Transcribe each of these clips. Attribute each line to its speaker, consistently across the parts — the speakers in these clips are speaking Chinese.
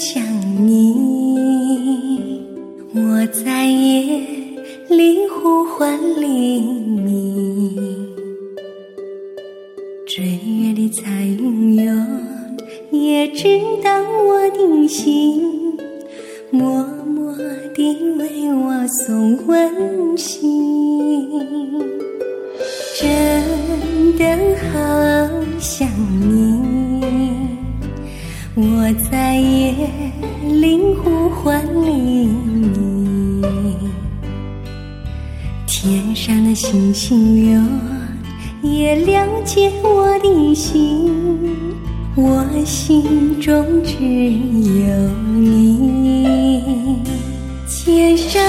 Speaker 1: 想你我在夜里呼唤黎明。追月的彩云哟也知道我的心默默地为我送温馨。真的好想你。我在夜里呼唤黎明。天上的星星哟，也了解我的心，我心中只有你。千山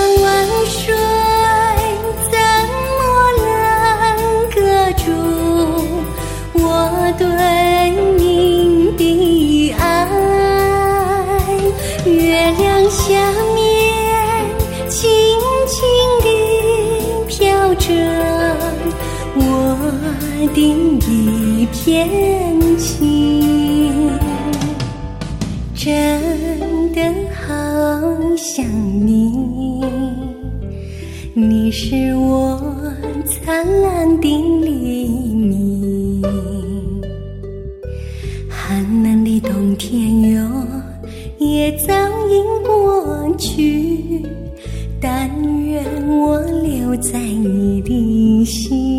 Speaker 1: 的一片情。真的好想你，你是我灿烂的黎明。寒冷的冬天哟，也早已过去，但愿我留在你的心。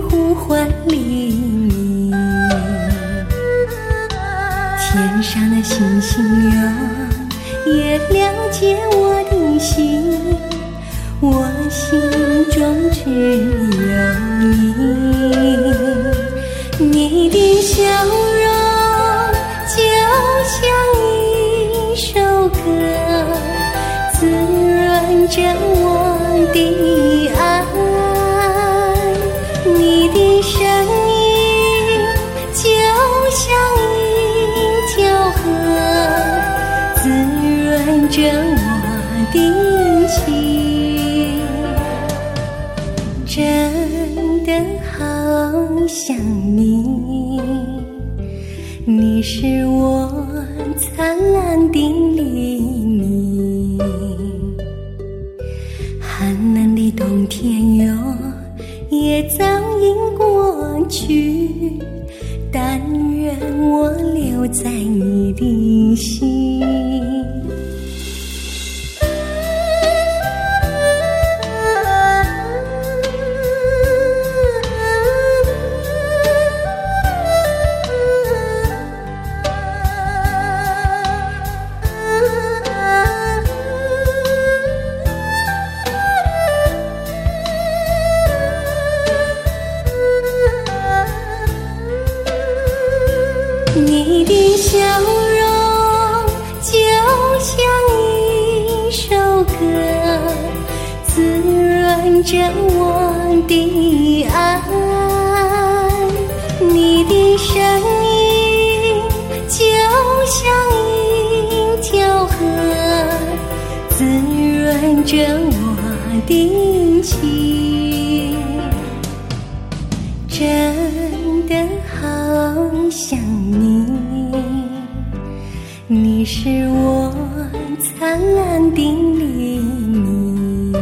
Speaker 1: 呼唤黎明。天上的星星哟，也了解我的心，我心中只有你。你的笑容就像一首歌，滋润着我的着我的情。真的好想你，你是我灿烂的黎明。寒冷的冬天哟，也早已过去，但愿我留在你的心。你的笑容就像一首歌，滋润着我的爱。你的声音就像一条河，滋润着我的情。真的好想你，你是我灿烂的黎明。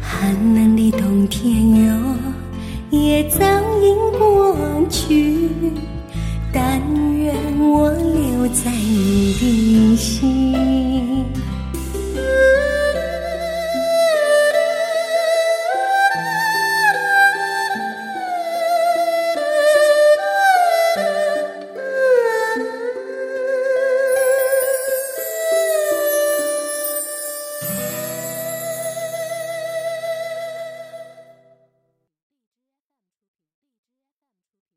Speaker 1: 寒冷的冬天哟，也早已过去，但愿我留在你的心。